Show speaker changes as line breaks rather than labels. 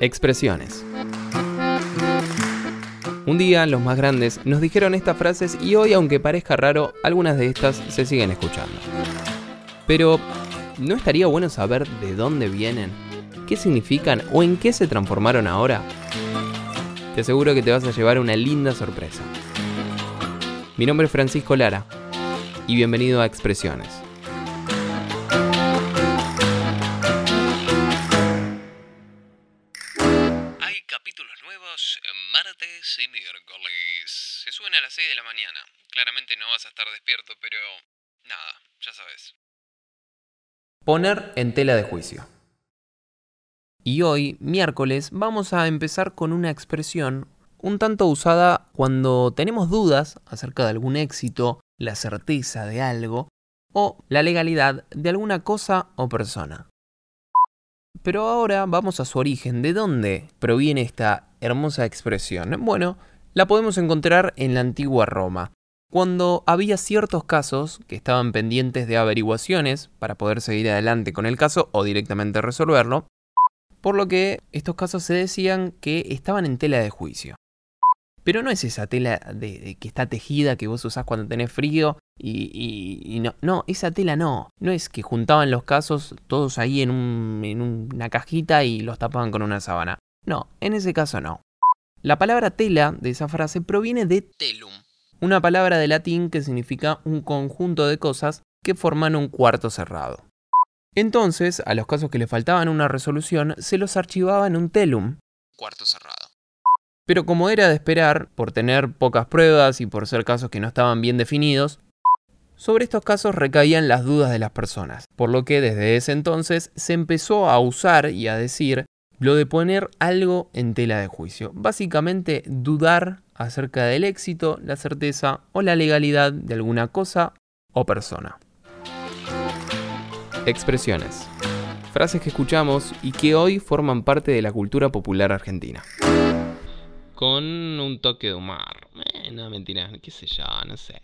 Expresiones. Un día los más grandes nos dijeron estas frases y hoy, aunque parezca raro, algunas de estas se siguen escuchando. Pero, ¿no estaría bueno saber de dónde vienen? ¿Qué significan o en qué se transformaron ahora? Te aseguro que te vas a llevar una linda sorpresa. Mi nombre es Francisco Lara y bienvenido a Expresiones.
Hay capítulos nuevos martes y miércoles. Se suben a las 6 de la mañana. Claramente no vas a estar despierto, pero nada, ya sabes.
Poner en tela de juicio. Y hoy, miércoles, vamos a empezar con una expresión un tanto usada cuando tenemos dudas acerca de algún éxito, la certeza de algo o la legalidad de alguna cosa o persona. Pero ahora vamos a su origen, ¿de dónde proviene esta hermosa expresión? Bueno, la podemos encontrar en la antigua Roma, cuando había ciertos casos que estaban pendientes de averiguaciones para poder seguir adelante con el caso o directamente resolverlo, por lo que estos casos se decían que estaban en tela de juicio. Pero no es esa tela de, que está tejida que vos usás cuando tenés frío y, no, no, esa tela no. No es que juntaban los casos todos ahí en, en una cajita y los tapaban con una sábana. No, en ese caso no. La palabra tela de esa frase proviene de telum, una palabra de latín que significa un conjunto de cosas que forman un cuarto cerrado. Entonces, a los casos que le faltaban una resolución, se los archivaba en un telum,
Cuarto cerrado.
Pero como era de esperar, por tener pocas pruebas y por ser casos que no estaban bien definidos, sobre estos casos recaían las dudas de las personas, por lo que desde ese entonces se empezó a usar y a decir lo de poner algo en tela de juicio. Básicamente dudar acerca del éxito, la certeza o la legalidad de alguna cosa o persona. Expresiones. Frases que escuchamos y que hoy forman parte de la cultura popular argentina. Con un toque de humor. Eh, no, mentira, qué sé yo, no sé.